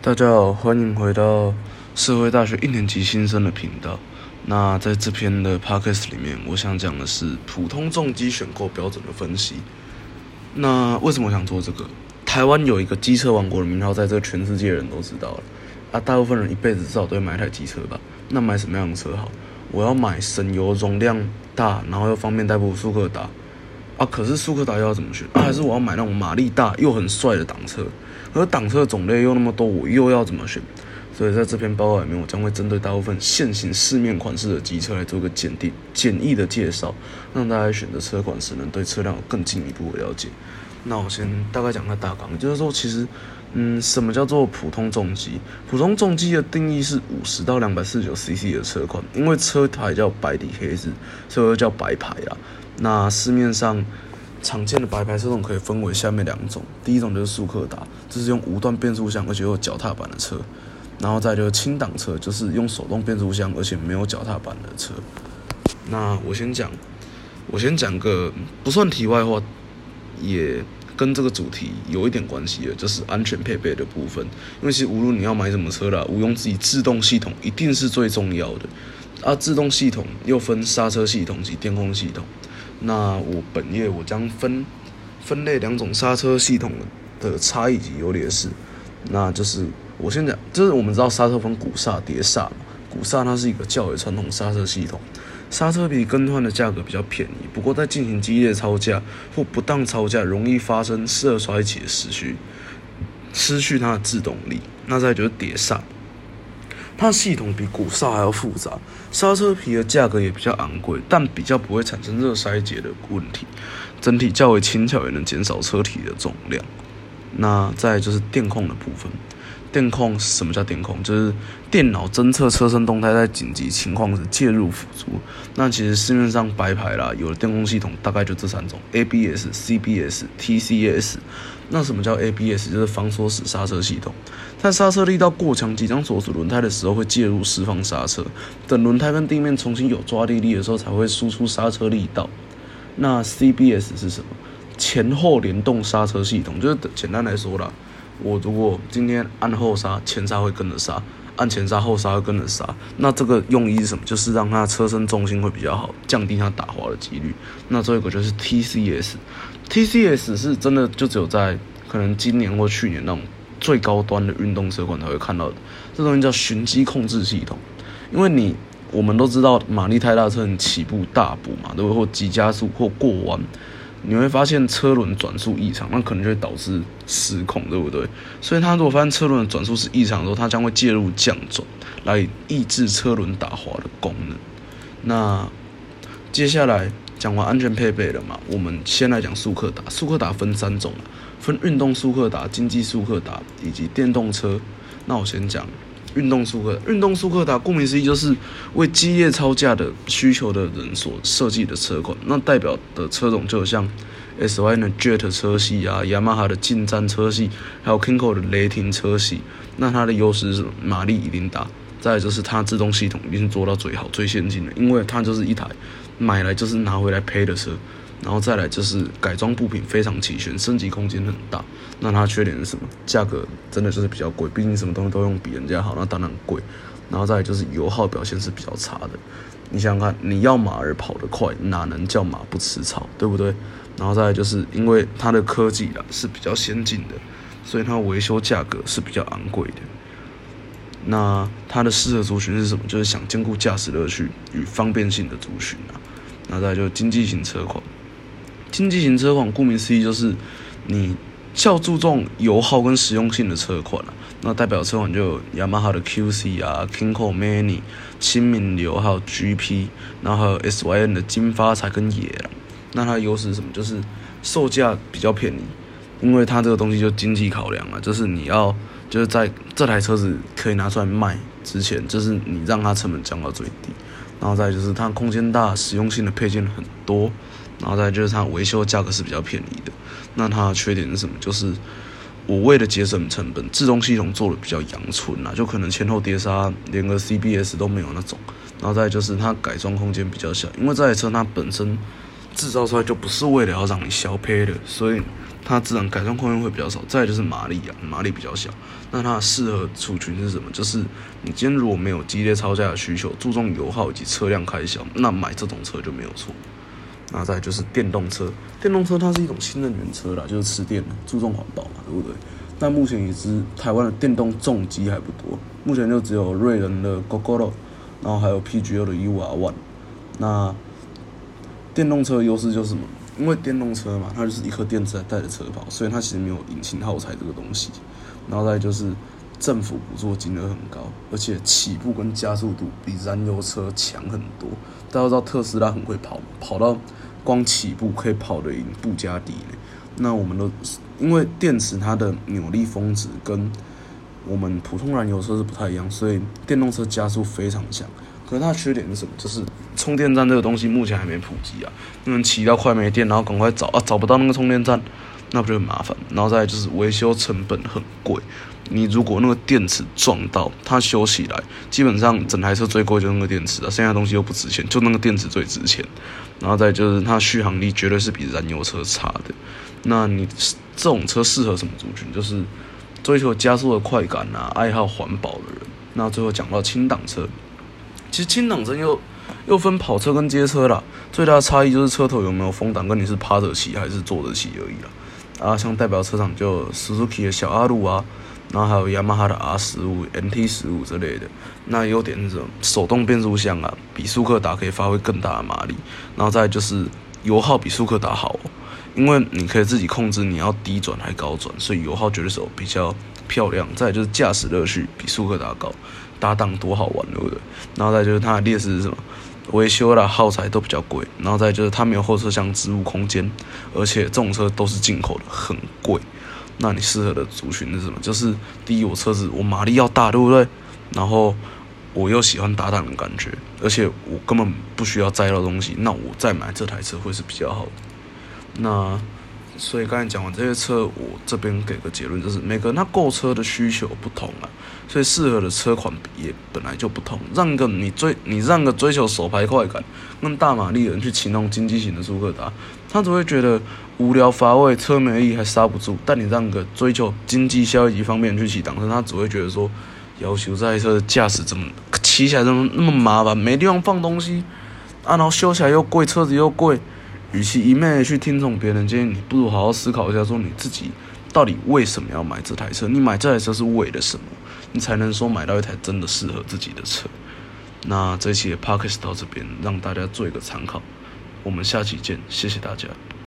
大家好，欢迎回到社会大学一年级新生的频道。那在这篇的 podcast 里面，我想讲的是普通重机选购标准的分析。那为什么我想做这个？台湾有一个机车王国的名号，在这全世界人都知道了。啊，大部分人一辈子至少都会买一台机车吧？那买什么样的车好？我要买省油、容量大，然后又方便代步速克达。啊，可是速克达要怎么选？啊，还是我要买那种马力大又很帅的挡车？而挡车种类又那么多，我又要怎么选？所以在这篇报告里面，我将会针对大部分现行市面款式的机车来做个简定简易的介绍，让大家选择车款时能对车辆有更进一步的了解。那我先大概讲个大纲，就是说，其实，嗯，什么叫做普通重机？普通重机的定义是五十到两百四十九 CC 的车款，因为车牌叫白底黑字，所以又叫白牌啦。那市面上。常见的白牌车种可以分为下面两种，第一种就是速克达，这是用无段变速箱而且有脚踏板的车，然后再就是轻档车，就是用手动变速箱而且没有脚踏板的车。那我先讲，我先讲个不算题外话，也跟这个主题有一点关系的，就是安全配备的部分。因为其实无论你要买什么车啦，毋庸置疑，制动系统一定是最重要的。啊，制动系统又分刹车系统及电控系统。那我本页我将分分类两种刹车系统的差异及优劣势。那就是我先讲，就是我们知道刹车分鼓刹、碟刹嘛。鼓刹它是一个较为传统刹车系统，刹车皮更换的价格比较便宜，不过在进行激烈操驾或不当操驾，容易发生色衰竭失去失去它的制动力。那再就是碟刹。它系统比鼓刹还要复杂，刹车皮的价格也比较昂贵，但比较不会产生热衰竭的问题，整体较为轻巧，也能减少车体的重量。那再就是电控的部分，电控什么叫电控？就是电脑侦测车身动态，在紧急情况时介入辅助。那其实市面上白牌啦，有的电控系统大概就这三种：ABS、CBS、TCS。那什么叫 ABS？就是防锁死刹车系统，在刹车力道过强、即将锁死轮胎的时候，会介入释放刹车，等轮胎跟地面重新有抓地力的时候，才会输出刹车力道。那 CBS 是什么？前后联动刹车系统，就是简单来说啦，我如果今天按后刹，前刹会跟着刹；按前刹，后刹会跟着刹。那这个用意是什么？就是让它车身重心会比较好，降低它打滑的几率。那最后一个就是 TCS。TCS 是真的就只有在可能今年或去年那种最高端的运动车款才会看到的，这东西叫循迹控制系统。因为你我们都知道马力太大车你起步大步嘛，对不对？或急加速或过弯，你会发现车轮转速异常，那可能就会导致失控，对不对？所以它如果发现车轮转速是异常的时候，它将会介入降转来抑制车轮打滑的功能。那接下来。讲完安全配备了嘛？我们先来讲速克达。速克达分三种分运动速克达、经济速克达以及电动车。那我先讲运动速克。运动速克达顾名思义就是为激烈超价的需求的人所设计的车款。那代表的车种就像 S Y 的 Jet 车系啊，雅马哈的近战车系，还有 Kinko 的雷霆车系。那它的优势是马力一定大，再就是它自动系统一定做到最好、最先进的，因为它就是一台。买来就是拿回来配的车，然后再来就是改装部品非常齐全，升级空间很大。那它缺点是什么？价格真的就是比较贵，毕竟什么东西都用比人家好，那当然贵。然后再来就是油耗表现是比较差的。你想想看，你要马儿跑得快，哪能叫马不吃草，对不对？然后再来就是因为它的科技啊是比较先进的，所以它维修价格是比较昂贵的。那它的适合族群是什么？就是想兼顾驾驶乐趣与方便性的族群啊。那再就经济型车款，经济型车款顾名思义就是你较注重油耗跟实用性的车款了。那代表车款就有雅马哈的 QC 啊，Kinko Mini、新民流还有 GP，然后还有 SYN 的金发财跟野狼。那它的优势是什么？就是售价比较便宜，因为它这个东西就经济考量啊，就是你要就是在这台车子可以拿出来卖之前，就是你让它成本降到最低。然后再就是它空间大，实用性的配件很多，然后再就是它维修价格是比较便宜的。那它的缺点是什么？就是我为了节省成本，制动系统做的比较阳春啊，就可能前后碟刹连个 CBS 都没有那种。然后再就是它改装空间比较小，因为这台车它本身制造出来就不是为了要让你消配的，所以它自然改装空间会比较少。再就是马力啊，马力比较小，那它适合族群是什么？就是你今天如果没有激烈超价的需求，注重油耗以及车辆开销，那买这种车就没有错。那再就是电动车，电动车它是一种新能源车啦，就是吃电，注重环保嘛，对不对？但目前也是台湾的电动重机还不多，目前就只有瑞人的 GoGo，然后还有 PGO 的 U R One，那。电动车的优势就是什么？因为电动车嘛，它就是一颗电池带着车跑，所以它其实没有引擎耗材这个东西。然后再就是政府补助金额很高，而且起步跟加速度比燃油车强很多。大家知道特斯拉很会跑，跑到光起步可以跑得赢布加迪。那我们都因为电池它的扭力峰值跟我们普通燃油车是不太一样，所以电动车加速非常强。可是它的缺点是什么？就是充电站这个东西目前还没普及啊。那么骑到快没电，然后赶快找啊，找不到那个充电站，那不就很麻烦？然后再就是维修成本很贵。你如果那个电池撞到，它修起来，基本上整台车最贵就那个电池啊，剩下东西又不值钱，就那个电池最值钱。然后再就是它续航力绝对是比燃油车差的。那你这种车适合什么族群？就是追求加速的快感啊，爱好环保的人。那最后讲到轻档车。其实轻档车又又分跑车跟街车啦，最大的差异就是车头有没有风挡，跟你是趴着骑还是坐着骑而已啦。啊，像代表车厂就 Suzuki 的小阿鲁啊，然后还有雅马哈的 R 十五、NT 十五之类的。那优点是什么？手动变速箱啊，比速克达可以发挥更大的马力。然后再就是油耗比速克达好，因为你可以自己控制你要低转还高转，所以油耗绝对是比较漂亮。再就是驾驶乐趣比速克达高。搭档多好玩，对不对？然后再就是它的劣势是什么？维修啦、耗材都比较贵。然后再就是它没有后车厢置物空间，而且这种车都是进口的，很贵。那你适合的族群是什么？就是第一，我车子我马力要大，对不对？然后我又喜欢搭档的感觉，而且我根本不需要载到东西，那我再买这台车会是比较好的。那。所以刚才讲完这些车，我这边给个结论，就是每个人他购车的需求不同啊，所以适合的车款也本来就不同。让个你追你让个追求手排快感、跟大马力的人去骑那种经济型的舒克达，他只会觉得无聊乏味，车没力还刹不住。但你让个追求经济效益方面去骑挡车，他只会觉得说，要求这车的驾驶怎么骑起来怎么那么麻烦，没地方放东西啊，然后修起来又贵，车子又贵。与其一昧的去听从别人建议，你不如好好思考一下，说你自己到底为什么要买这台车？你买这台车是为了什么？你才能说买到一台真的适合自己的车？那这期的 p o c k s t 到这边，让大家做一个参考。我们下期见，谢谢大家。